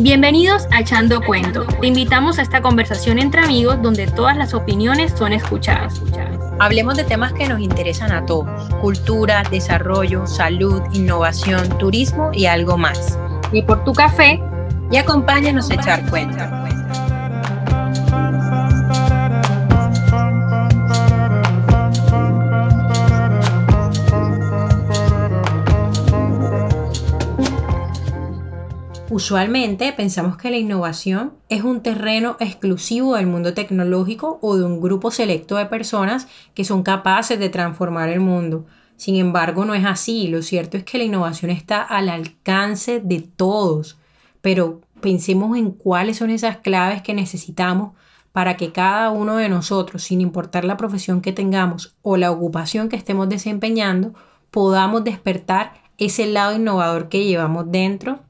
Bienvenidos a Echando Cuento. Te invitamos a esta conversación entre amigos donde todas las opiniones son escuchadas. Hablemos de temas que nos interesan a todos, cultura, desarrollo, salud, innovación, turismo y algo más. Y por tu café y acompáñanos a echar cuento. Usualmente pensamos que la innovación es un terreno exclusivo del mundo tecnológico o de un grupo selecto de personas que son capaces de transformar el mundo. Sin embargo, no es así. Lo cierto es que la innovación está al alcance de todos. Pero pensemos en cuáles son esas claves que necesitamos para que cada uno de nosotros, sin importar la profesión que tengamos o la ocupación que estemos desempeñando, podamos despertar ese lado innovador que llevamos dentro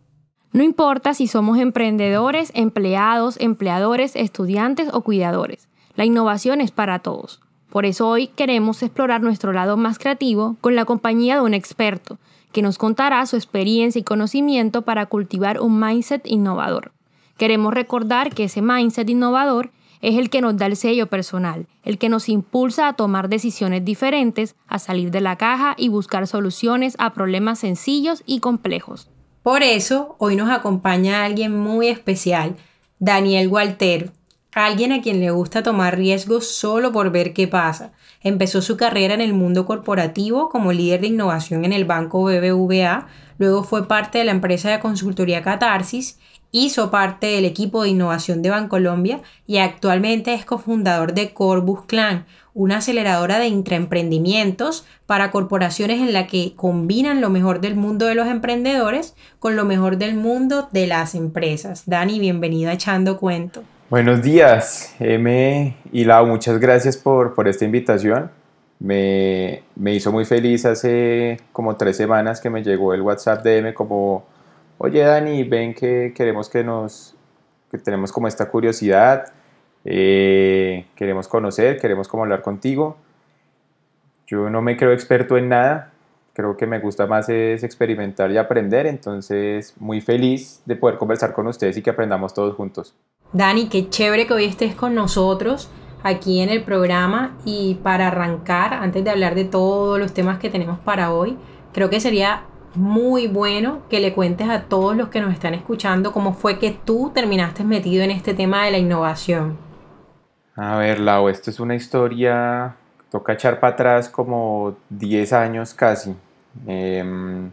no importa si somos emprendedores, empleados, empleadores, estudiantes o cuidadores. La innovación es para todos. Por eso hoy queremos explorar nuestro lado más creativo con la compañía de un experto, que nos contará su experiencia y conocimiento para cultivar un mindset innovador. Queremos recordar que ese mindset innovador es el que nos da el sello personal, el que nos impulsa a tomar decisiones diferentes, a salir de la caja y buscar soluciones a problemas sencillos y complejos. Por eso, hoy nos acompaña alguien muy especial, Daniel Walter, alguien a quien le gusta tomar riesgos solo por ver qué pasa. Empezó su carrera en el mundo corporativo como líder de innovación en el banco BBVA, luego fue parte de la empresa de consultoría Catarsis, hizo parte del equipo de innovación de Bancolombia y actualmente es cofundador de Corbus Clan, una aceleradora de intraemprendimientos para corporaciones en la que combinan lo mejor del mundo de los emprendedores con lo mejor del mundo de las empresas. Dani, bienvenido a Echando Cuento. Buenos días, M y Lau, muchas gracias por, por esta invitación. Me, me, hizo muy feliz hace como tres semanas que me llegó el WhatsApp de M como, oye Dani, ven que queremos que nos, que tenemos como esta curiosidad, eh, queremos conocer, queremos como hablar contigo. Yo no me creo experto en nada, creo que me gusta más es experimentar y aprender, entonces muy feliz de poder conversar con ustedes y que aprendamos todos juntos. Dani, qué chévere que hoy estés con nosotros aquí en el programa y para arrancar, antes de hablar de todos los temas que tenemos para hoy, creo que sería muy bueno que le cuentes a todos los que nos están escuchando cómo fue que tú terminaste metido en este tema de la innovación. A ver, Lau, esto es una historia, toca echar para atrás como 10 años casi. Em,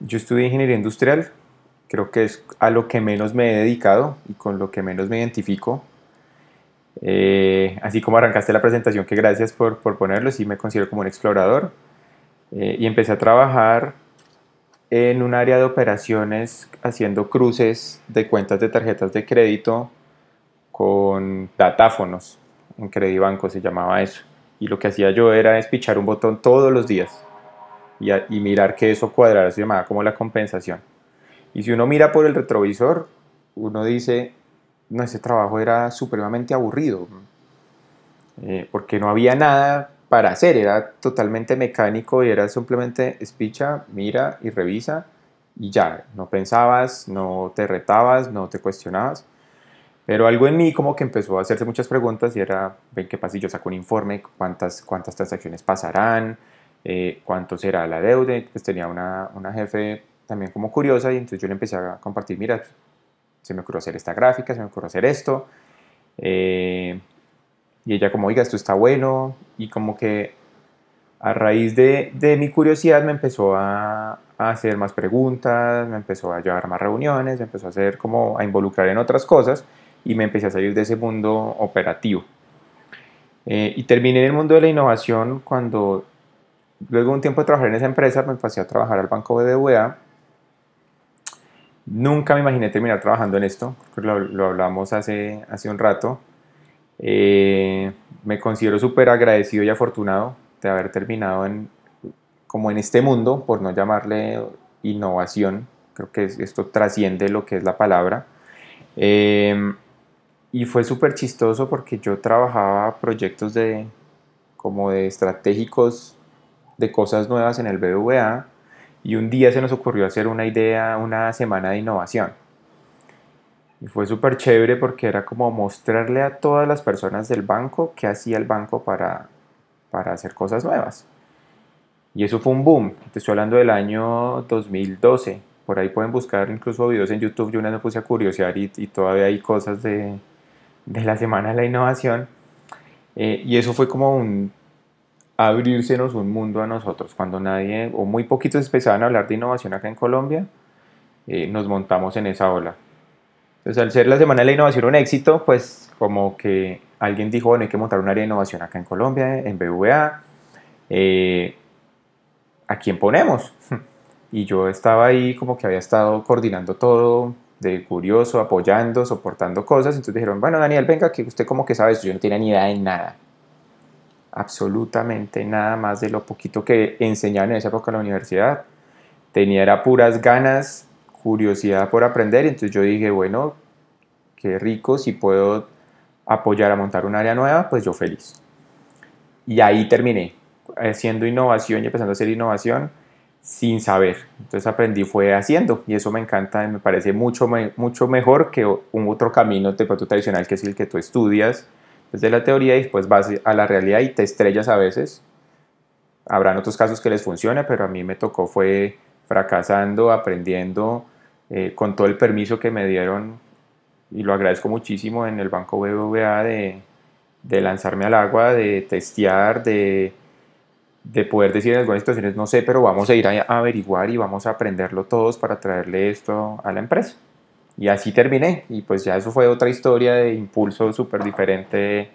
yo estudié ingeniería industrial, creo que es a lo que menos me he dedicado y con lo que menos me identifico. Eh, así como arrancaste la presentación, que gracias por, por ponerlo, sí me considero como un explorador. Eh, y empecé a trabajar en un área de operaciones haciendo cruces de cuentas de tarjetas de crédito con datáfonos, en Credibanco se llamaba eso. Y lo que hacía yo era espichar un botón todos los días y, y mirar que eso cuadrara, se llamaba como la compensación. Y si uno mira por el retrovisor, uno dice, no, ese trabajo era supremamente aburrido, eh, porque no había nada para hacer, era totalmente mecánico y era simplemente espicha, mira y revisa y ya, no pensabas, no te retabas, no te cuestionabas. Pero algo en mí como que empezó a hacerse muchas preguntas y era, ven qué pasa saco un informe, cuántas, cuántas transacciones pasarán, eh, cuánto será la deuda. Pues tenía una, una, jefe también como curiosa y entonces yo le empecé a compartir, mira, se me ocurrió hacer esta gráfica, se me ocurrió hacer esto. Eh, y ella como, oiga, esto está bueno. Y como que a raíz de, de mi curiosidad me empezó a, a, hacer más preguntas, me empezó a llevar más reuniones, me empezó a hacer como a involucrar en otras cosas y me empecé a salir de ese mundo operativo. Eh, y terminé en el mundo de la innovación cuando luego un tiempo de trabajar en esa empresa me pasé a trabajar al Banco BBVA. Nunca me imaginé terminar trabajando en esto, lo, lo hablamos hace, hace un rato. Eh, me considero súper agradecido y afortunado de haber terminado en, como en este mundo, por no llamarle innovación. Creo que esto trasciende lo que es la palabra. Eh, y fue súper chistoso porque yo trabajaba proyectos de como de estratégicos de cosas nuevas en el BBVA y un día se nos ocurrió hacer una idea, una semana de innovación. Y fue súper chévere porque era como mostrarle a todas las personas del banco qué hacía el banco para, para hacer cosas nuevas. Y eso fue un boom. Te estoy hablando del año 2012. Por ahí pueden buscar incluso videos en YouTube. Yo una me puse a curiosear y, todavía hay cosas de, de, la Semana de la Innovación. Eh, y eso fue como un un mundo a nosotros. Cuando nadie o muy poquitos empezaban a hablar de innovación acá en Colombia, eh, nos montamos en esa ola. Entonces, al ser la Semana de la Innovación un éxito, pues como que alguien dijo, bueno, hay que montar un área de innovación acá en Colombia, en BVA. Eh, ¿A quién ponemos? Y yo estaba ahí como que había estado coordinando todo, de curioso, apoyando, soportando cosas. Entonces dijeron, bueno, Daniel, venga, que usted como que sabe esto. Yo no tenía ni idea de nada. Absolutamente nada más de lo poquito que enseñaban en esa época en la universidad. Tenía era puras ganas, curiosidad por aprender. Entonces yo dije, bueno, qué rico, si puedo apoyar a montar un área nueva, pues yo feliz. Y ahí terminé, haciendo innovación y empezando a hacer innovación sin saber. Entonces aprendí fue haciendo y eso me encanta me parece mucho, mucho mejor que un otro camino de tradicional que es el que tú estudias desde la teoría y después vas a la realidad y te estrellas a veces. Habrán otros casos que les funcione, pero a mí me tocó fue fracasando, aprendiendo, eh, con todo el permiso que me dieron y lo agradezco muchísimo en el Banco BBVA de, de lanzarme al agua, de testear, de, de poder decir en algunas situaciones no sé, pero vamos a ir a averiguar y vamos a aprenderlo todos para traerle esto a la empresa. Y así terminé y pues ya eso fue otra historia de impulso súper diferente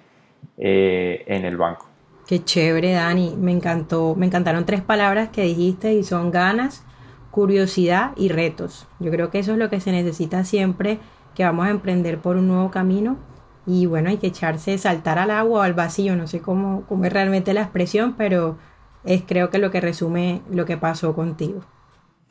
eh, en el banco. Qué chévere, Dani. Me encantó, me encantaron tres palabras que dijiste y son ganas, curiosidad y retos. Yo creo que eso es lo que se necesita siempre que vamos a emprender por un nuevo camino. Y bueno, hay que echarse, saltar al agua o al vacío, no sé cómo, cómo es realmente la expresión, pero es creo que lo que resume lo que pasó contigo.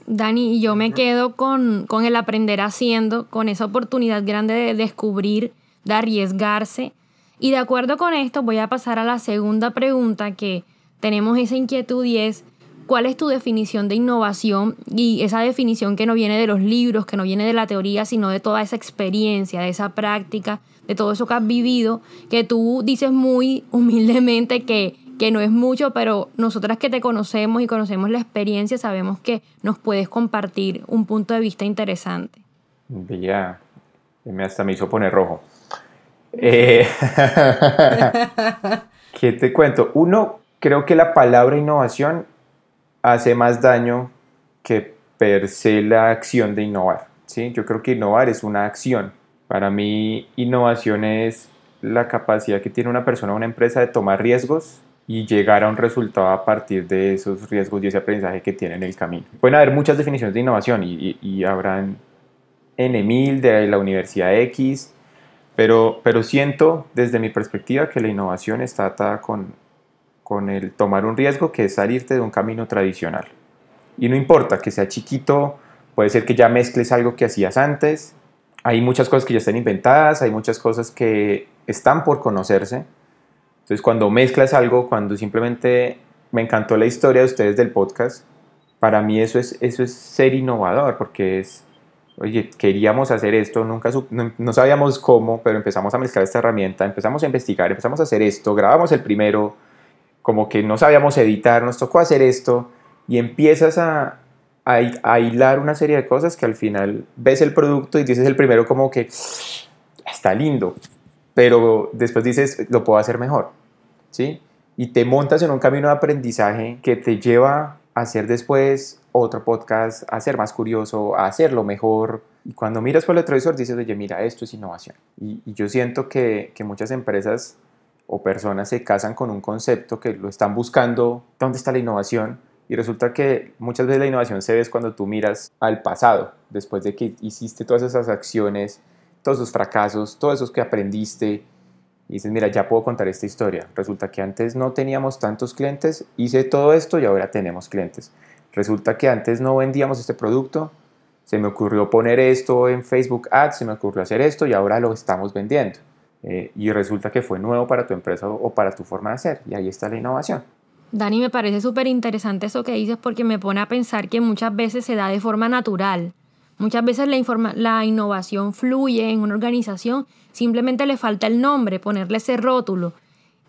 Dani, yo me quedo con, con el aprender haciendo, con esa oportunidad grande de descubrir, de arriesgarse. Y de acuerdo con esto, voy a pasar a la segunda pregunta que tenemos esa inquietud y es, ¿cuál es tu definición de innovación? Y esa definición que no viene de los libros, que no viene de la teoría, sino de toda esa experiencia, de esa práctica, de todo eso que has vivido, que tú dices muy humildemente que que no es mucho, pero nosotras que te conocemos y conocemos la experiencia, sabemos que nos puedes compartir un punto de vista interesante. Ya, me hasta me hizo poner rojo. Eh, ¿Qué te cuento? Uno, creo que la palabra innovación hace más daño que per se la acción de innovar. ¿sí? Yo creo que innovar es una acción. Para mí, innovación es la capacidad que tiene una persona o una empresa de tomar riesgos y llegar a un resultado a partir de esos riesgos y ese aprendizaje que tiene en el camino. Pueden haber muchas definiciones de innovación y, y, habrán N mil de la Universidad X, pero, pero siento desde mi perspectiva que la innovación está atada con, con el tomar un riesgo que es salirte de un camino tradicional. Y no importa que sea chiquito, puede ser que ya mezcles algo que hacías antes, hay muchas cosas que ya están inventadas, hay muchas cosas que están por conocerse, entonces, cuando mezclas algo, cuando simplemente me encantó la historia de ustedes del podcast, para mí eso es, eso es ser innovador, porque es, oye, queríamos hacer esto, nunca no, sabíamos cómo, pero empezamos a mezclar esta herramienta, empezamos a investigar, empezamos a hacer esto, grabamos el primero, como que no sabíamos editar, nos tocó hacer esto, y empiezas a, a, hilar una serie de cosas que al final ves el producto y dices el primero como que está lindo, pero después dices, lo puedo hacer mejor, ¿sí? Y te montas en un camino de aprendizaje que te lleva a hacer después otro podcast, a ser más curioso, a hacerlo mejor. Y cuando miras por el retrovisor dices, oye, mira, esto es innovación. Y, yo siento que, que muchas empresas o personas se casan con un concepto que lo están buscando, ¿dónde está la innovación? Y resulta que muchas veces la innovación se ve cuando tú miras al pasado, después de que hiciste todas esas acciones todos esos fracasos, todos esos que aprendiste, y dices, mira, ya puedo contar esta historia. Resulta que antes no teníamos tantos clientes, hice todo esto y ahora tenemos clientes. Resulta que antes no vendíamos este producto, se me ocurrió poner esto en Facebook Ads, se me ocurrió hacer esto y ahora lo estamos vendiendo. Eh, y resulta que fue nuevo para tu empresa o para tu forma de hacer. Y ahí está la innovación. Dani, me parece súper interesante eso que dices porque me pone a pensar que muchas veces se da de forma natural. Muchas veces la, la innovación fluye en una organización, simplemente le falta el nombre, ponerle ese rótulo.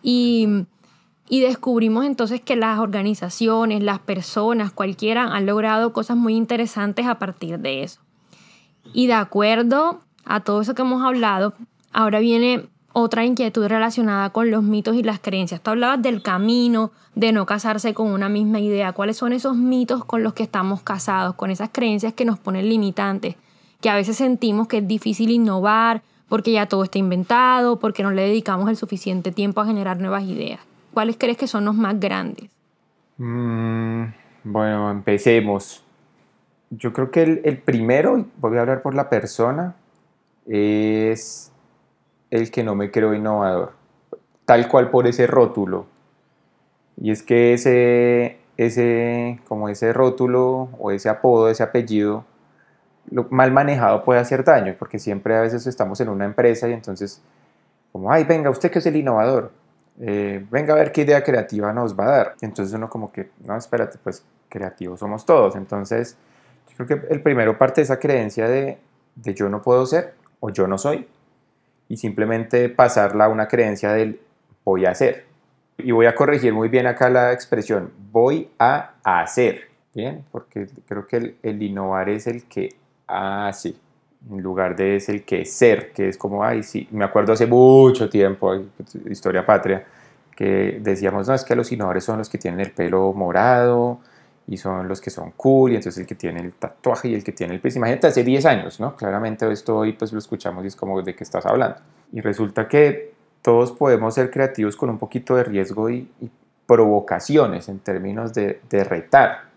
Y, y descubrimos entonces que las organizaciones, las personas, cualquiera, han logrado cosas muy interesantes a partir de eso. Y de acuerdo a todo eso que hemos hablado, ahora viene otra inquietud relacionada con los mitos y las creencias. Tú hablabas del camino, de no casarse con una misma idea. ¿Cuáles son esos mitos con los que estamos casados, con esas creencias que nos ponen limitantes? Que a veces sentimos que es difícil innovar porque ya todo está inventado, porque no le dedicamos el suficiente tiempo a generar nuevas ideas. ¿Cuáles crees que son los más grandes? Mm, bueno, empecemos. Yo creo que el, el primero, voy a hablar por la persona, es el que no me creo innovador, tal cual por ese rótulo. Y es que ese, ese, como ese rótulo o ese apodo, ese apellido, mal manejado puede hacer daño, porque siempre a veces estamos en una empresa y entonces, como, ay, venga, usted que es el innovador, eh, venga a ver qué idea creativa nos va a dar. Entonces uno como que, no, espérate, pues creativos somos todos. Entonces, yo creo que el primero parte de esa creencia de yo no puedo ser o yo no soy, y simplemente pasarla a una creencia del voy a hacer. Y voy a corregir muy bien acá la expresión voy a hacer, ¿bien? Porque creo que el, innovar es el que hace, en lugar de es el que ser, que es como, ay, sí, me acuerdo hace mucho tiempo, historia patria, que decíamos, no, es que los innovadores son los que tienen el pelo morado, y son los que son cool, y entonces el que tiene el tatuaje y el que tiene el pues Imagínate hace 10 años, ¿no? Claramente esto hoy pues lo escuchamos y es como de qué estás hablando. Y resulta que todos podemos ser creativos con un poquito de riesgo y, provocaciones en términos de, de, retar.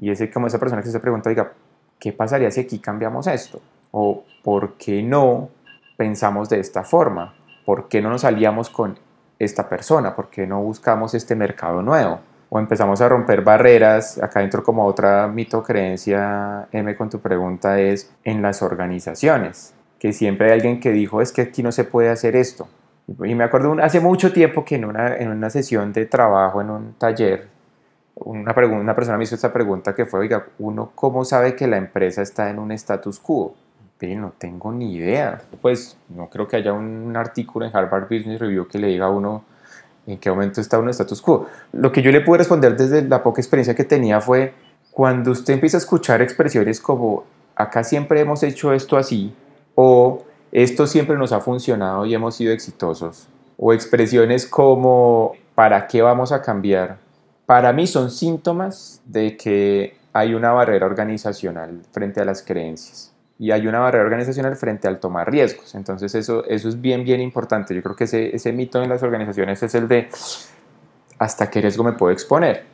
Y es como esa persona que se pregunta, diga, ¿qué pasaría si aquí cambiamos esto? O ¿por qué no pensamos de esta forma? ¿Por qué no nos aliamos con esta persona? ¿Por qué no buscamos este mercado nuevo? O empezamos a romper barreras, acá dentro como otra mito creencia, M, con tu pregunta es en las organizaciones, que siempre hay alguien que dijo, es que aquí no se puede hacer esto. Y me acuerdo hace mucho tiempo que en una, en una sesión de trabajo, en un taller, una, una persona me hizo esta pregunta que fue, oiga, ¿uno cómo sabe que la empresa está en un status quo? Y no tengo ni idea. Pues no creo que haya un artículo en Harvard Business Review que le diga a uno, en qué momento está un status quo. Lo que yo le pude responder desde la poca experiencia que tenía fue, cuando usted empieza a escuchar expresiones como, acá siempre hemos hecho esto así, o esto siempre nos ha funcionado y hemos sido exitosos, o expresiones como, ¿para qué vamos a cambiar? Para mí son síntomas de que hay una barrera organizacional frente a las creencias y hay una barrera organizacional frente al tomar riesgos. Entonces eso, eso es bien, bien importante. Yo creo que ese, ese mito en las organizaciones es el de hasta qué riesgo me puedo exponer,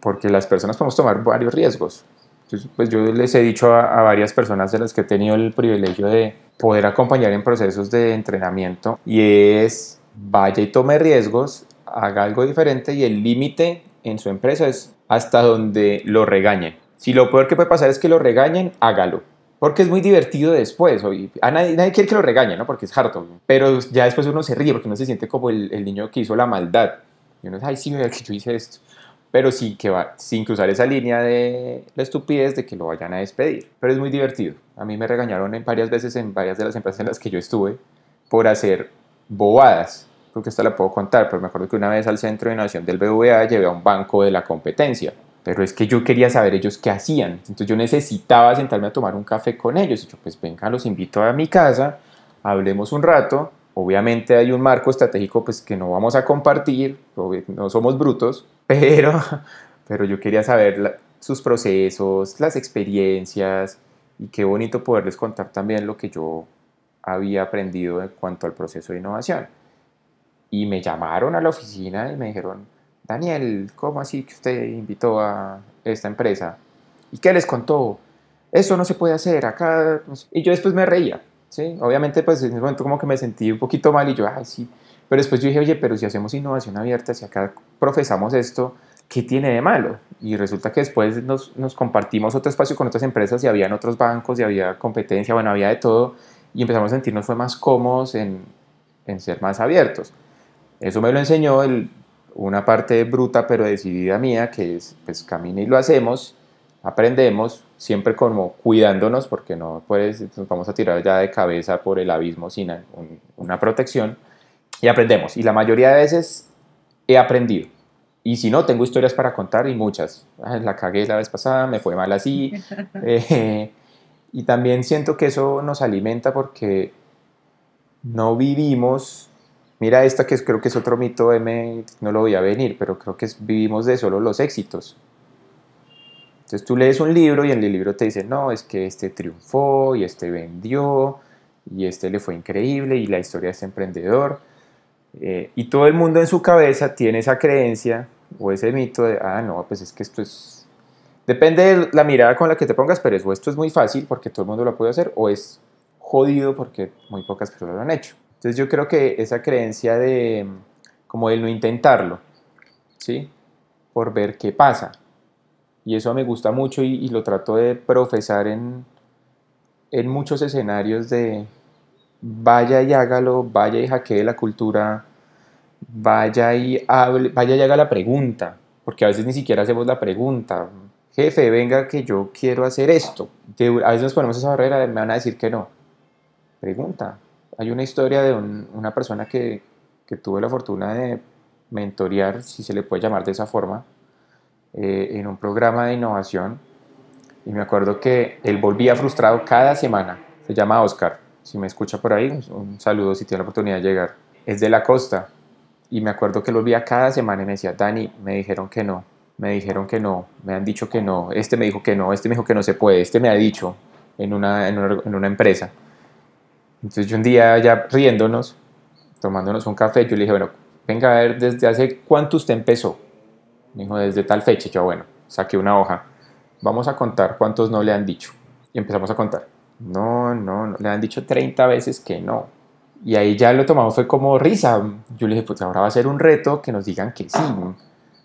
porque las personas podemos tomar varios riesgos. Entonces, pues yo les he dicho a, varias personas de las que he tenido el privilegio de poder acompañar en procesos de entrenamiento y es vaya y tome riesgos, haga algo diferente y el límite en su empresa es hasta donde lo regañen. Si lo peor que puede pasar es que lo regañen, hágalo porque es muy divertido después. A nadie, nadie, quiere que lo regañe, ¿no? Porque es harto. Pero ya después uno se ríe porque uno se siente como el, el niño que hizo la maldad. Y uno dice, ay, sí, mira que yo hice esto. Pero sí que va, sin cruzar esa línea de la estupidez de que lo vayan a despedir. Pero es muy divertido. A mí me regañaron en varias veces en varias de las empresas en las que yo estuve por hacer bobadas. Creo que esta la puedo contar, pero me acuerdo que una vez al centro de innovación del BVA llevé a un banco de la competencia pero es que yo quería saber ellos qué hacían. Entonces yo necesitaba sentarme a tomar un café con ellos. Y yo, pues venga, los invito a mi casa, hablemos un rato. Obviamente hay un marco estratégico pues que no vamos a compartir, no somos brutos, pero, pero yo quería saber sus procesos, las experiencias y qué bonito poderles contar también lo que yo había aprendido en cuanto al proceso de innovación. Y me llamaron a la oficina y me dijeron, Daniel, ¿cómo así que usted invitó a esta empresa? ¿Y qué les contó? Eso no se puede hacer acá. Y yo después me reía, ¿sí? Obviamente, pues en ese momento como que me sentí un poquito mal y yo, ay, sí. Pero después yo dije, oye, pero si hacemos innovación abierta, si acá profesamos esto, ¿qué tiene de malo? Y resulta que después nos, nos compartimos otro espacio con otras empresas y habían otros bancos y había competencia, bueno, había de todo. Y empezamos a sentirnos fue más cómodos en, en ser más abiertos. Eso me lo enseñó el una parte bruta pero decidida mía, que es, pues camina y lo hacemos, aprendemos, siempre como cuidándonos, porque no puedes, nos vamos a tirar ya de cabeza por el abismo sin una protección, y aprendemos. Y la mayoría de veces he aprendido. Y si no, tengo historias para contar y muchas. La cagué la vez pasada, me fue mal así. Eh, y también siento que eso nos alimenta porque no vivimos Mira esta que creo que es otro mito, M, no lo voy a venir, pero creo que vivimos de solo los éxitos. Entonces tú lees un libro y en el libro te dice, no, es que este triunfó y este vendió y este le fue increíble y la historia de este emprendedor. Eh, y todo el mundo en su cabeza tiene esa creencia o ese mito de, ah, no, pues es que esto es... Depende de la mirada con la que te pongas, pero es, esto es muy fácil porque todo el mundo lo puede hacer, o es jodido porque muy pocas personas lo han hecho. Entonces yo creo que esa creencia de como el no intentarlo, ¿sí? Por ver qué pasa. Y eso me gusta mucho y, lo trato de profesar en, en muchos escenarios de vaya y hágalo, vaya y hackee la cultura, vaya y hable, vaya y haga la pregunta, porque a veces ni siquiera hacemos la pregunta. Jefe, venga que yo quiero hacer esto. A veces nos ponemos esa barrera, me van a decir que no. Pregunta, hay una historia de una persona que, que, tuve la fortuna de mentorear, si se le puede llamar de esa forma, eh, en un programa de innovación. Y me acuerdo que él volvía frustrado cada semana. Se llama Oscar. Si me escucha por ahí, un saludo si tiene la oportunidad de llegar. Es de la costa. Y me acuerdo que él volvía cada semana y me decía, Dani, me dijeron que no, me dijeron que no, me han dicho que no, este me dijo que no, este me dijo que no se puede, este me ha dicho en una, en una empresa. Entonces yo un día ya riéndonos, tomándonos un café, yo le dije, bueno, venga a ver, ¿desde hace cuánto usted empezó? Me dijo, desde tal fecha. Yo, bueno, saqué una hoja. Vamos a contar cuántos no le han dicho. Y empezamos a contar. No, no, no, le han dicho 30 veces que no. Y ahí ya lo tomamos, fue como risa. Yo le dije, pues ahora va a ser un reto que nos digan que sí.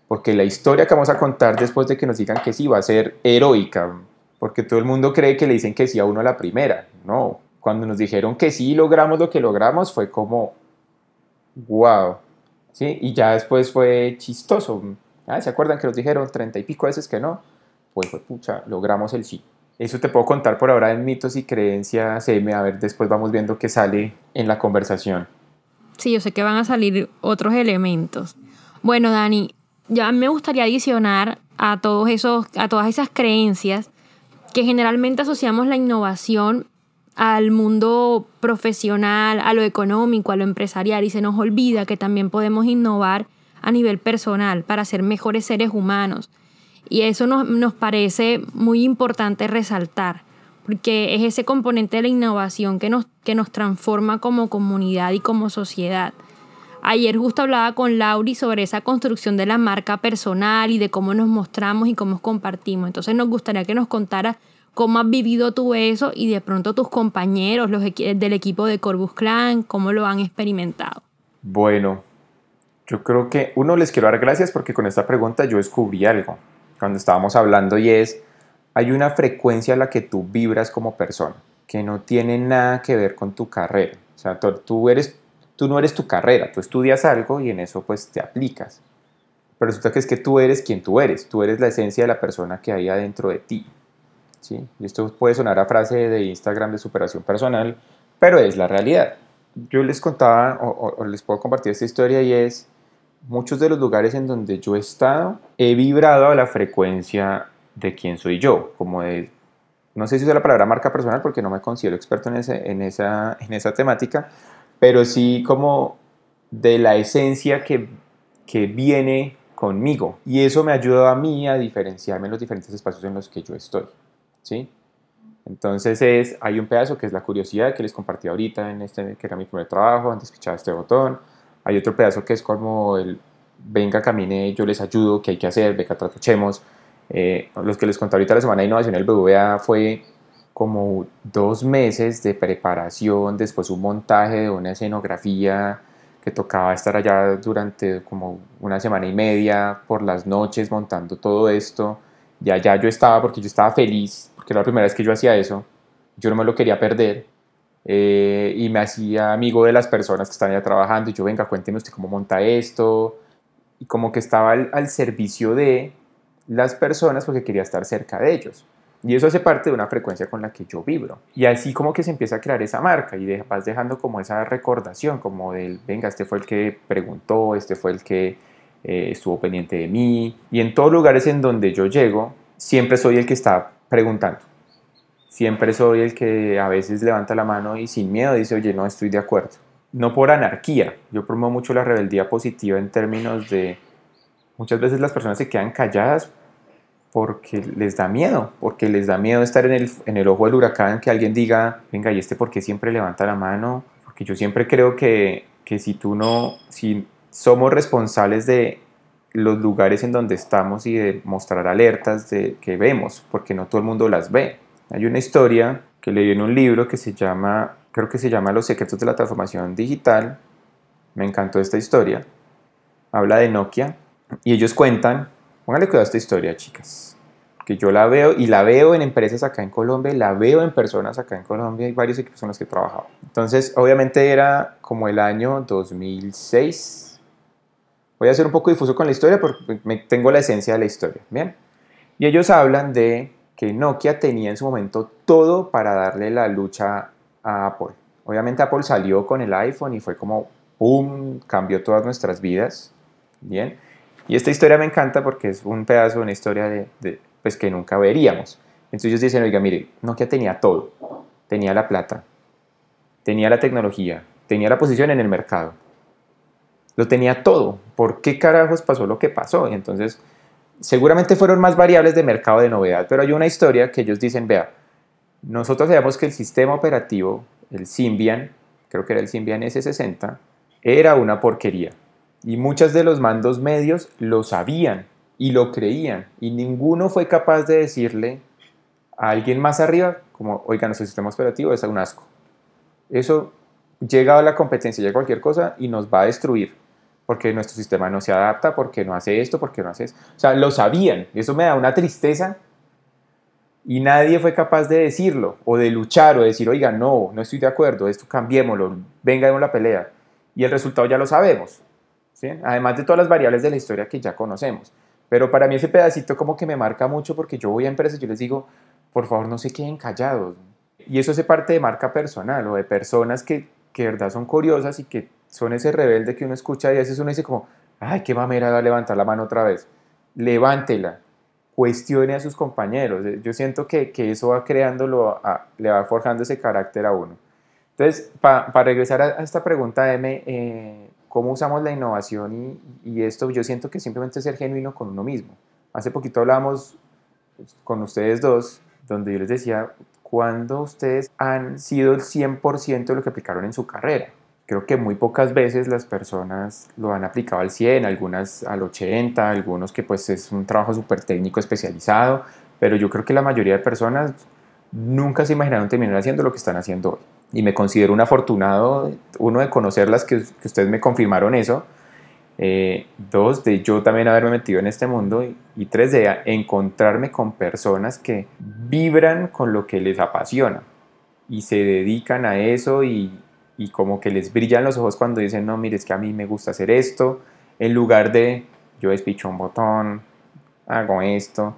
Porque la historia que vamos a contar después de que nos digan que sí va a ser heroica. Porque todo el mundo cree que le dicen que sí a uno a la primera. No, cuando nos dijeron que sí logramos lo que logramos, fue como, wow. ¿Sí? Y ya después fue chistoso. Ah, ¿Se acuerdan que nos dijeron treinta y pico veces que no? Pues fue pucha, logramos el sí. Eso te puedo contar por ahora en mitos y creencias, M. A ver, después vamos viendo qué sale en la conversación. Sí, yo sé que van a salir otros elementos. Bueno, Dani, ya me gustaría adicionar a todos esos, a todas esas creencias que generalmente asociamos la innovación al mundo profesional, a lo económico, a lo empresarial y se nos olvida que también podemos innovar a nivel personal para ser mejores seres humanos. Y eso nos, nos parece muy importante resaltar, porque es ese componente de la innovación que nos, que nos transforma como comunidad y como sociedad. Ayer justo hablaba con Lauri sobre esa construcción de la marca personal y de cómo nos mostramos y cómo compartimos. Entonces nos gustaría que nos contara ¿Cómo has vivido tú eso y de pronto tus compañeros los del equipo de Corbus Clan, cómo lo han experimentado? Bueno, yo creo que uno les quiero dar gracias porque con esta pregunta yo descubrí algo cuando estábamos hablando y es, hay una frecuencia a la que tú vibras como persona que no tiene nada que ver con tu carrera. O sea, tú, eres, tú no eres tu carrera, tú estudias algo y en eso pues te aplicas. Pero resulta que es que tú eres quien tú eres, tú eres la esencia de la persona que hay adentro de ti. ¿Sí? Y esto puede sonar a frase de Instagram de superación personal, pero es la realidad. Yo les contaba o, les puedo compartir esta historia y es, muchos de los lugares en donde yo he estado, he vibrado a la frecuencia de quién soy yo, como de, no sé si usa la palabra marca personal porque no me considero experto en, ese, en, esa, en esa temática, pero sí como de la esencia que, que viene conmigo. Y eso me ayuda a mí a diferenciarme en los diferentes espacios en los que yo estoy. ¿Sí? Entonces es, hay un pedazo que es la curiosidad que les compartí ahorita en este, que era mi primer trabajo, antes pichaba este botón. Hay otro pedazo que es como el, venga, camine, yo les ayudo, qué hay que hacer, venga, tratachemos. Eh, los que les conté ahorita la semana de innovación el BVA fue como dos meses de preparación, después un montaje de una escenografía que tocaba estar allá durante como una semana y media por las noches montando todo esto. Ya allá yo estaba porque yo estaba feliz que era la primera vez que yo hacía eso, yo no me lo quería perder eh, y me hacía amigo de las personas que estaban ya trabajando y yo, venga, cuénteme usted cómo monta esto. y como que estaba al, al servicio de las personas porque quería estar cerca de ellos. Y eso hace parte de una frecuencia con la que yo vibro. Y así como que se empieza a crear esa marca y vas dejando como esa recordación, como del, venga, este fue el que preguntó, este fue el que eh, estuvo pendiente de mí. Y en todos lugares en donde yo llego, siempre soy el que está preguntando. Siempre soy el que a veces levanta la mano y sin miedo dice, oye, no estoy de acuerdo. No por anarquía. Yo promuevo mucho la rebeldía positiva en términos de muchas veces las personas se quedan calladas porque les da miedo, porque les da miedo estar en el, en el ojo del huracán, que alguien diga, venga, ¿y este por qué siempre levanta la mano? Porque yo siempre creo que, que si tú no, si somos responsables de los lugares en donde estamos y de mostrar alertas de que vemos, porque no todo el mundo las ve. Hay una historia que leí en un libro que se llama, creo que se llama Los secretos de la transformación digital. Me encantó esta historia. Habla de Nokia y ellos cuentan Póngale cuidado a esta historia, chicas. Que yo la veo y la veo en empresas acá en Colombia, la veo en personas acá en Colombia, hay varios equipos con los que he trabajado. Entonces, obviamente era como el año 2006. Voy a ser un poco difuso con la historia porque tengo la esencia de la historia. Bien. Y ellos hablan de que Nokia tenía en su momento todo para darle la lucha a Apple. Obviamente Apple salió con el iPhone y fue como, ¡pum!, cambió todas nuestras vidas. Bien. Y esta historia me encanta porque es un pedazo de una historia de, pues, que nunca veríamos. Entonces ellos dicen, oiga, mire, Nokia tenía todo. Tenía la plata, tenía la tecnología, tenía la posición en el mercado. Lo tenía todo. ¿Por qué carajos pasó lo que pasó? Y entonces, seguramente fueron más variables de mercado de novedad, pero hay una historia que ellos dicen, vea, nosotros sabemos que el sistema operativo, el Symbian, creo que era el Symbian S60, era una porquería. Y muchos de los mandos medios lo sabían y lo creían. Y ninguno fue capaz de decirle a alguien más arriba, como, oiga, nuestro sistema operativo es un asco. Eso llega a la competencia, llega a cualquier cosa y nos va a destruir. Porque nuestro sistema no se adapta, porque no hace esto, porque no hace eso. O sea, lo sabían. Y eso me da una tristeza. Y nadie fue capaz de decirlo, o de luchar, o de decir, oiga, no, no estoy de acuerdo, esto cambiémoslo, venga, demos la pelea. Y el resultado ya lo sabemos Además de todas las variables de la historia que ya conocemos. Pero para mí ese pedacito como que me marca mucho porque yo voy a empresas y yo les digo, por favor no se queden callados. Y eso hace parte de marca personal o de personas que, que de verdad son curiosas y que son ese rebelde que uno escucha y a veces uno dice como, ay, qué mamera va a levantar la mano otra vez. Levántela, cuestione a sus compañeros. Yo siento que, que eso va creándolo, le va forjando ese carácter a uno. Entonces, para regresar a, esta pregunta, M, eh, cómo usamos la innovación y, esto, yo siento que simplemente ser genuino con uno mismo. Hace poquito hablábamos con ustedes dos, donde yo les decía, ¿cuándo ustedes han sido el 100% de lo que aplicaron en su carrera? Creo que muy pocas veces las personas lo han aplicado al 100, algunas al 80, algunos que pues es un trabajo súper técnico especializado, pero yo creo que la mayoría de personas nunca se imaginaron terminar haciendo lo que están haciendo hoy. Y me considero un afortunado, uno, de conocerlas, que, que ustedes me confirmaron eso, eh, dos, de yo también haberme metido en este mundo y, tres, de encontrarme con personas que vibran con lo que les apasiona y se dedican a eso y, y como que les brillan los ojos cuando dicen, no, mire, es que a mí me gusta hacer esto, en lugar de yo despicho un botón, hago esto,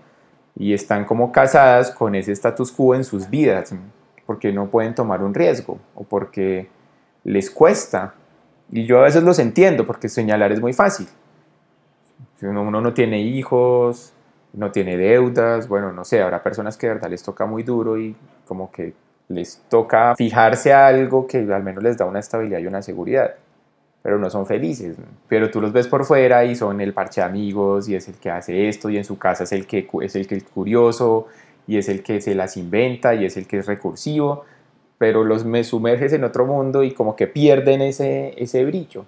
y están como casadas con ese status quo en sus vidas porque no pueden tomar un riesgo o porque les cuesta. Y yo a veces los entiendo porque señalar es muy fácil. Si uno, no tiene hijos, no tiene deudas, bueno, no sé, habrá personas que de verdad les toca muy duro y como que les toca fijarse a algo que al menos les da una estabilidad y una seguridad, pero no son felices. Pero tú los ves por fuera y son el parche amigos y es el que hace esto y en su casa es el que es el que curioso y es el que se las inventa y es el que es recursivo, pero los me sumerges en otro mundo y como que pierden ese, ese brillo.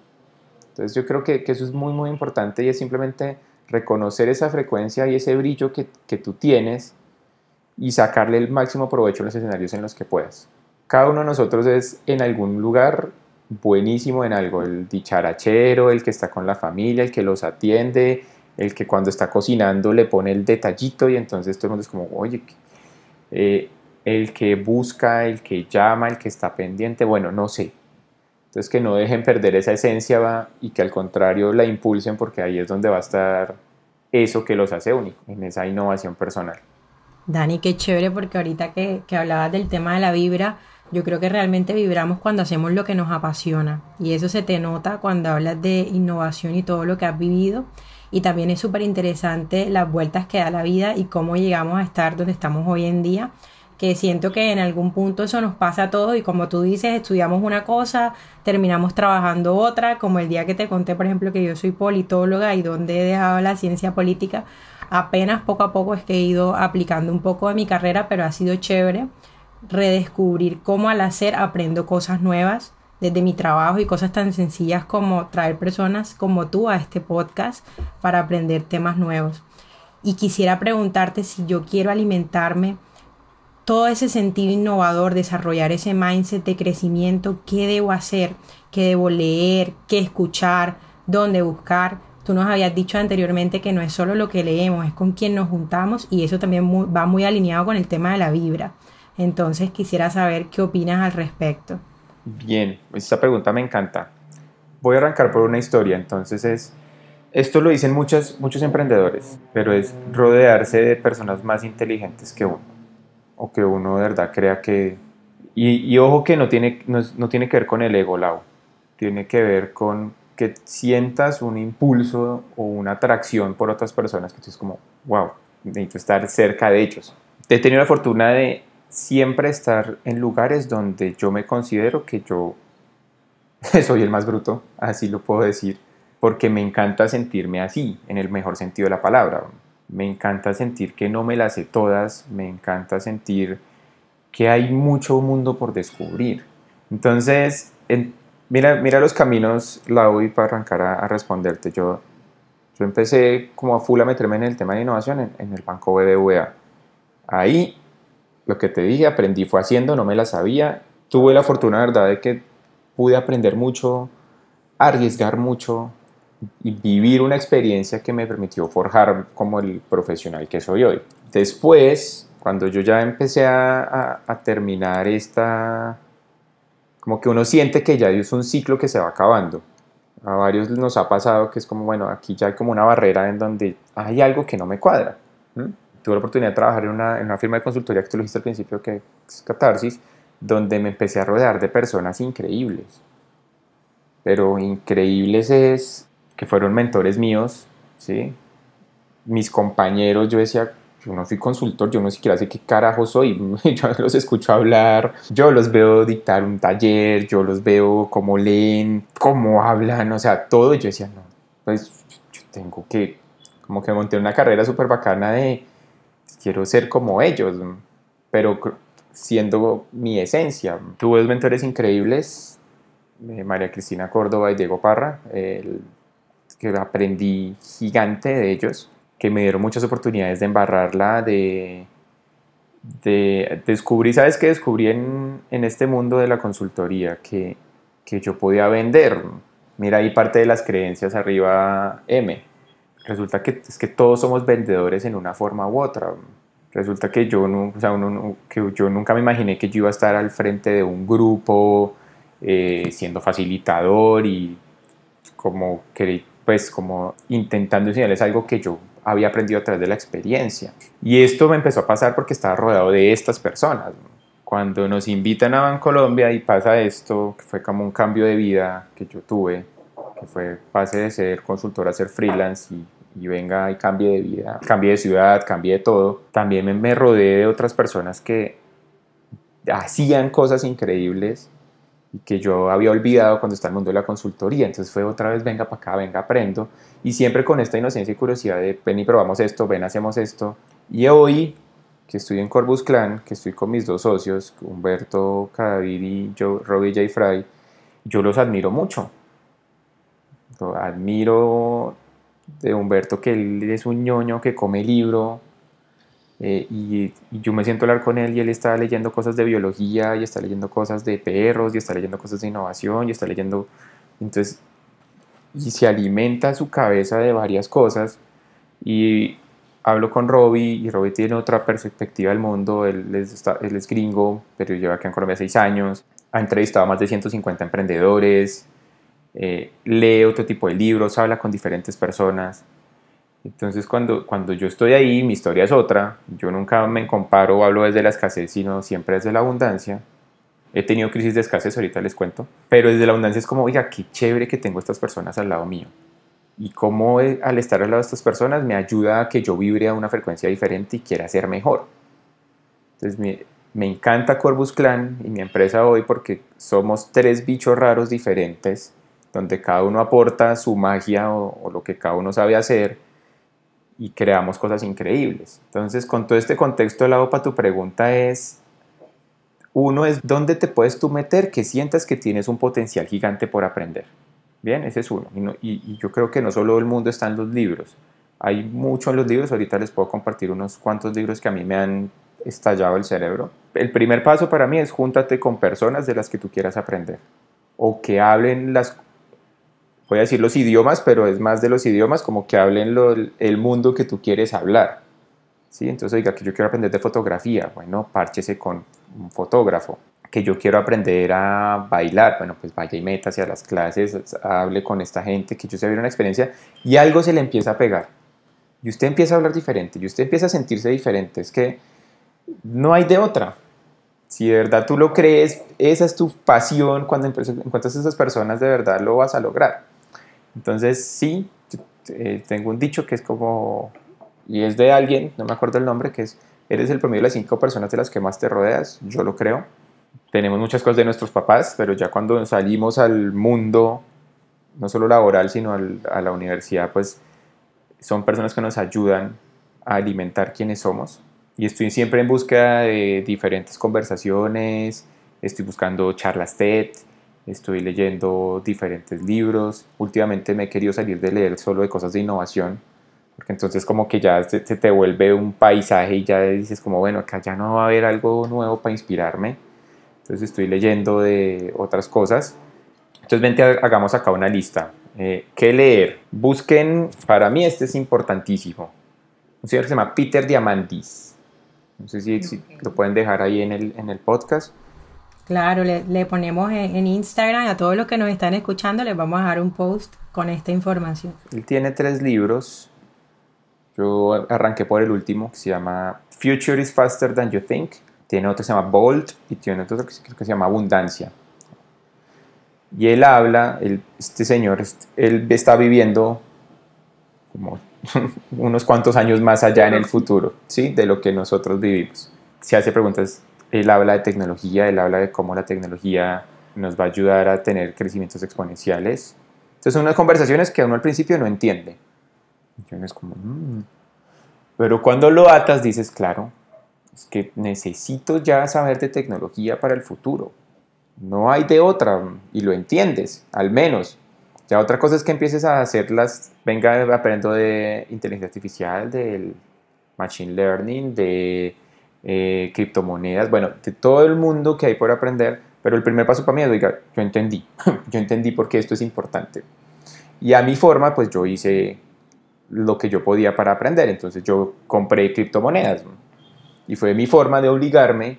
Entonces yo creo que, que, eso es muy muy importante y es simplemente reconocer esa frecuencia y ese brillo que, que tú tienes y sacarle el máximo provecho a los escenarios en los que puedas. Cada uno de nosotros es en algún lugar buenísimo en algo, el dicharachero, el que está con la familia, el que los atiende, el que cuando está cocinando le pone el detallito y entonces todo el mundo es como, oye, eh, el que busca, el que llama, el que está pendiente, bueno, no sé. Entonces que no dejen perder esa esencia y que al contrario la impulsen porque ahí es donde va a estar eso que los hace únicos, en esa innovación personal. Dani, qué chévere porque ahorita que, que hablabas del tema de la vibra, yo creo que realmente vibramos cuando hacemos lo que nos apasiona. Y eso se te nota cuando hablas de innovación y todo lo que has vivido. Y también es súper interesante las vueltas que da la vida y cómo llegamos a estar donde estamos hoy en día que siento que en algún punto eso nos pasa a todos y como tú dices, estudiamos una cosa, terminamos trabajando otra, como el día que te conté, por ejemplo, que yo soy politóloga y donde he dejado la ciencia política, apenas poco a poco es que he ido aplicando un poco de mi carrera, pero ha sido chévere redescubrir cómo al hacer aprendo cosas nuevas desde mi trabajo y cosas tan sencillas como traer personas como tú a este podcast para aprender temas nuevos. Y quisiera preguntarte si yo quiero alimentarme todo ese sentido innovador, desarrollar ese mindset de crecimiento, qué debo hacer, qué debo leer, qué escuchar, dónde buscar. Tú nos habías dicho anteriormente que no es solo lo que leemos, es con quien nos juntamos y eso también va muy alineado con el tema de la vibra. Entonces quisiera saber qué opinas al respecto. Bien, esta pregunta me encanta. Voy a arrancar por una historia, entonces es, esto lo dicen muchos, muchos emprendedores, pero es rodearse de personas más inteligentes que uno o que uno de verdad crea que... Y, ojo que no tiene, no, tiene que ver con el ego, Lau. Tiene que ver con que sientas un impulso o una atracción por otras personas que es como, wow, necesito estar cerca de ellos. He tenido la fortuna de siempre estar en lugares donde yo me considero que yo soy el más bruto, así lo puedo decir, porque me encanta sentirme así, en el mejor sentido de la palabra me encanta sentir que no me las sé todas, me encanta sentir que hay mucho mundo por descubrir. Entonces, mira, mira los caminos, Lau, para arrancar a, responderte. Yo, yo empecé como a full a meterme en el tema de innovación en, el Banco BBVA. Ahí, lo que te dije, aprendí fue haciendo, no me la sabía. Tuve la fortuna, verdad, de que pude aprender mucho, arriesgar mucho, y vivir una experiencia que me permitió forjar como el profesional que soy hoy. Después, cuando yo ya empecé a, a, terminar esta, como que uno siente que ya es un ciclo que se va acabando. A varios nos ha pasado que es como, bueno, aquí ya hay como una barrera en donde hay algo que no me cuadra. Tuve la oportunidad de trabajar en una, en una firma de consultoría que tú dijiste al principio, que es Catarsis, donde me empecé a rodear de personas increíbles. Pero increíbles es que fueron mentores míos, ¿sí? Mis compañeros, yo decía, yo no soy consultor, yo no siquiera sé qué carajo soy, yo los escucho hablar, yo los veo dictar un taller, yo los veo cómo leen, cómo hablan, o sea, todo, yo decía, no, pues yo tengo que, como que monté una carrera súper bacana de, quiero ser como ellos, pero siendo mi esencia. Tuve dos mentores increíbles, eh, María Cristina Córdoba y Diego Parra, el que aprendí gigante de ellos, que me dieron muchas oportunidades de embarrarla, de, de ¿sabes qué? Descubrí en, en este mundo de la consultoría que, que yo podía vender. Mira ahí parte de las creencias arriba M. Resulta que es que todos somos vendedores en una forma u otra. Resulta que yo, no, o sea, uno, que yo nunca me imaginé que yo iba a estar al frente de un grupo eh, siendo facilitador y como pues como intentando enseñarles algo que yo había aprendido a través de la experiencia. Y esto me empezó a pasar porque estaba rodeado de estas personas. Cuando nos invitan a Colombia y pasa esto, que fue como un cambio de vida que yo tuve, que fue pase de ser consultor a ser freelance y, y venga y cambie de vida, cambie de ciudad, cambie de todo, también me rodeé de otras personas que hacían cosas increíbles que yo había olvidado cuando en el mundo de la consultoría. Entonces fue otra vez, venga para acá, venga, aprendo. Y siempre con esta inocencia y curiosidad de, ven y probamos esto, ven, hacemos esto. Y hoy, que estoy en Corbus Clan, que estoy con mis dos socios, Humberto Cadavid y yo, Robbie J. Fry, yo los admiro mucho. admiro de Humberto que él es un ñoño que come libro, eh, y, yo me siento a hablar con él y él está leyendo cosas de biología y está leyendo cosas de perros y está leyendo cosas de innovación y está leyendo, entonces, y se alimenta su cabeza de varias cosas y hablo con Robbie y Robbie tiene otra perspectiva del mundo, él es, él es gringo, pero lleva aquí en Colombia seis años, ha entrevistado a más de 150 emprendedores, eh, lee otro tipo de libros, habla con diferentes personas. Entonces cuando, cuando yo estoy ahí, mi historia es otra. Yo nunca me comparo o hablo desde la escasez, sino siempre desde la abundancia. He tenido crisis de escasez, ahorita les cuento. Pero desde la abundancia es como, oiga, qué chévere que tengo estas personas al lado mío. Y cómo eh, al estar al lado de estas personas me ayuda a que yo vibre a una frecuencia diferente y quiera ser mejor. Entonces me, me encanta Corbus Clan y mi empresa hoy porque somos tres bichos raros diferentes, donde cada uno aporta su magia o, o lo que cada uno sabe hacer y creamos cosas increíbles. Entonces, con todo este contexto de lado para tu pregunta es, uno es dónde te puedes tú meter que sientas que tienes un potencial gigante por aprender. Bien, ese es uno. Y, y, yo creo que no solo el mundo está en los libros. Hay mucho en los libros. Ahorita les puedo compartir unos cuantos libros que a mí me han estallado el cerebro. El primer paso para mí es júntate con personas de las que tú quieras aprender. O que hablen las voy a decir los idiomas, pero es más de los idiomas, como que hablen lo, el mundo que tú quieres hablar. ¿sí? Entonces, oiga, que yo quiero aprender de fotografía, bueno, párchese con un fotógrafo. Que yo quiero aprender a bailar, bueno, pues vaya y meta hacia las clases, hable con esta gente, que yo se vea una experiencia y algo se le empieza a pegar. Y usted empieza a hablar diferente, y usted empieza a sentirse diferente. Es que no hay de otra. Si de verdad tú lo crees, esa es tu pasión, cuando encuentras a esas personas, de verdad lo vas a lograr. Entonces, sí, eh, tengo un dicho que es como, y es de alguien, no me acuerdo el nombre, que es, eres el promedio de las cinco personas de las que más te rodeas, yo lo creo. Tenemos muchas cosas de nuestros papás, pero ya cuando salimos al mundo, no solo laboral, sino a la universidad, pues son personas que nos ayudan a alimentar quienes somos. Y estoy siempre en búsqueda de diferentes conversaciones, estoy buscando charlas TED, estoy leyendo diferentes libros. Últimamente me he querido salir de leer solo de cosas de innovación, porque entonces como que ya se, te vuelve un paisaje y ya dices como, bueno, acá ya no va a haber algo nuevo para inspirarme. Entonces estoy leyendo de otras cosas. Entonces vente, hagamos acá una lista. Eh, ¿Qué leer? Busquen, para mí este es importantísimo. Un señor que se llama Peter Diamandis. No sé si, si lo pueden dejar ahí en el, en el podcast Claro, le, ponemos en, Instagram a todos los que nos están escuchando, les vamos a dar un post con esta información. Él tiene tres libros. Yo arranqué por el último, que se llama Future is Faster Than You Think. Tiene otro que se llama Bold y tiene otro que creo que se llama Abundancia. Y él habla, este señor, él está viviendo como unos cuantos años más allá en el futuro, ¿sí? De lo que nosotros vivimos. Se hace preguntas él habla de tecnología, él habla de cómo la tecnología nos va a ayudar a tener crecimientos exponenciales. Entonces son unas conversaciones que uno al principio no entiende. es como, mm". Pero cuando lo atas dices, claro, es que necesito ya saber de tecnología para el futuro. No hay de otra y lo entiendes, al menos. Ya otra cosa es que empieces a hacerlas, venga, aprendo de inteligencia artificial, del machine learning, de eh, criptomonedas, bueno, de todo el mundo que hay por aprender, pero el primer paso para mí es, oiga, yo entendí, yo entendí por qué esto es importante. Y a mi forma, pues yo hice lo que yo podía para aprender, entonces yo compré criptomonedas y fue mi forma de obligarme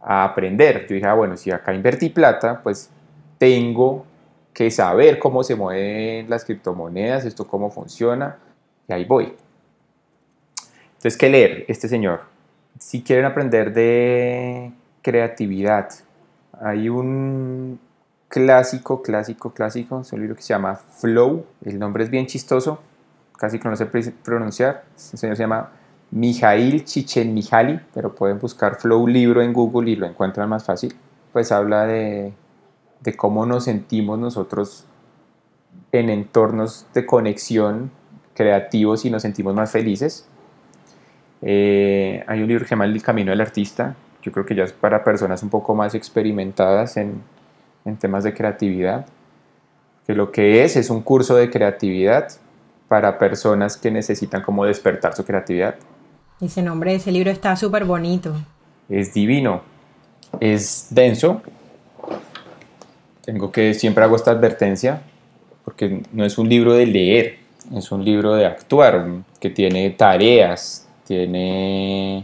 a aprender. Yo dije, ah, bueno, si acá invertí plata, pues tengo que saber cómo se mueven las criptomonedas, esto cómo funciona, y ahí voy. Entonces, ¿qué leer? Este señor, si quieren aprender de creatividad, hay un clásico, clásico, clásico, es un libro que se llama Flow, el nombre es bien chistoso, casi que no sé pronunciar, el señor se llama Mijail Mijali, pero pueden buscar Flow libro en Google y lo encuentran más fácil, pues habla de cómo nos sentimos nosotros en entornos de conexión creativos y nos sentimos más felices eh, hay un libro que se llama El Camino del Artista, yo creo que ya es para personas un poco más experimentadas en, en temas de creatividad, que lo que es es un curso de creatividad para personas que necesitan como despertar su creatividad. Ese nombre de ese libro está súper bonito. Es divino, es denso. Tengo que siempre hago esta advertencia porque no es un libro de leer, es un libro de actuar, que tiene tareas, tiene,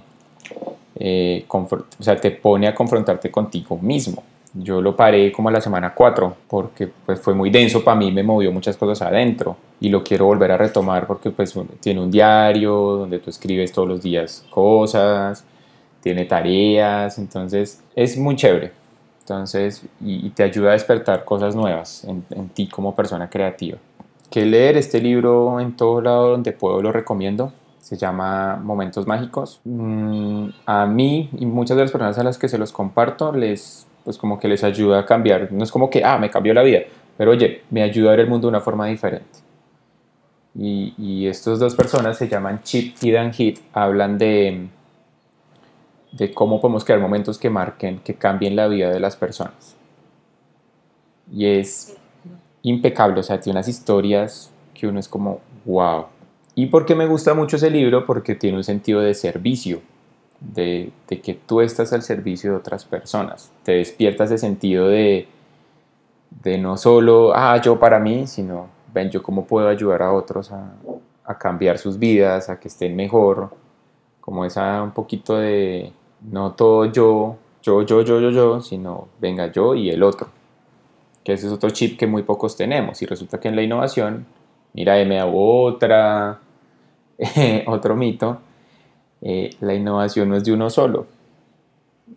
eh, o sea, te pone a confrontarte contigo mismo. yo lo paré como a la semana 4 porque pues fue muy denso para mí, me movió muchas cosas adentro y lo quiero volver a retomar porque pues tiene un diario donde tú escribes todos los días cosas, tiene tareas, entonces es muy chévere. Entonces, y, te ayuda a despertar cosas nuevas en, ti como persona creativa. Que leer este libro en todo lado donde puedo lo recomiendo se llama Momentos Mágicos. Mm, a mí y muchas de las personas a las que se los comparto les pues como que les ayuda a cambiar. No es como que, ah, me cambió la vida, pero oye, me ayuda a ver el mundo de una forma diferente. Y, y estas dos personas se llaman Chip y Dan Heath, hablan de, de cómo podemos crear momentos que marquen, que cambien la vida de las personas. Y es impecable, o sea, tiene unas historias que uno es como, wow. ¿Y por qué me gusta mucho ese libro? Porque tiene un sentido de servicio de, que tú estás al servicio de otras personas. Te despiertas ese sentido de, de no solo, ah, yo para mí, sino, ven, yo cómo puedo ayudar a otros a, a cambiar sus vidas, a que estén mejor, como esa un poquito de, no todo yo, yo, yo, yo, yo, yo, sino venga yo y el otro. Que ese es otro chip que muy pocos tenemos. Y resulta que en la innovación, mira, me hago otra, otro mito, eh, la innovación no es de uno solo.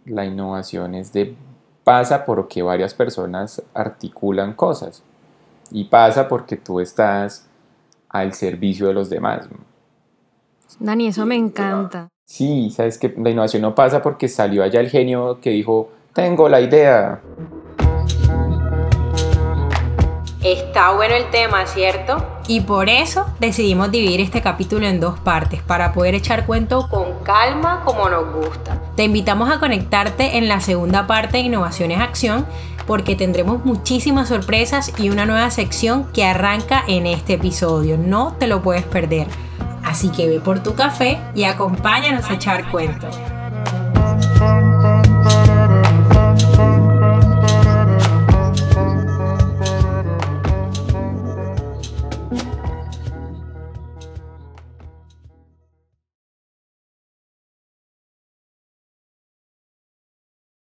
La innovación es de pasa porque varias personas articulan cosas y pasa porque tú estás al servicio de los demás. Dani, eso me encanta. Sí, sabes que la innovación no pasa porque salió allá el genio que dijo, tengo la idea. Está bueno el tema, ¿cierto? Y por eso decidimos dividir este capítulo en dos partes, para poder echar cuento con calma como nos gusta. Te invitamos a conectarte en la segunda parte de Innovaciones Acción, porque tendremos muchísimas sorpresas y una nueva sección que arranca en este episodio. No te lo puedes perder. Así que ve por tu café y acompáñanos a echar cuentos.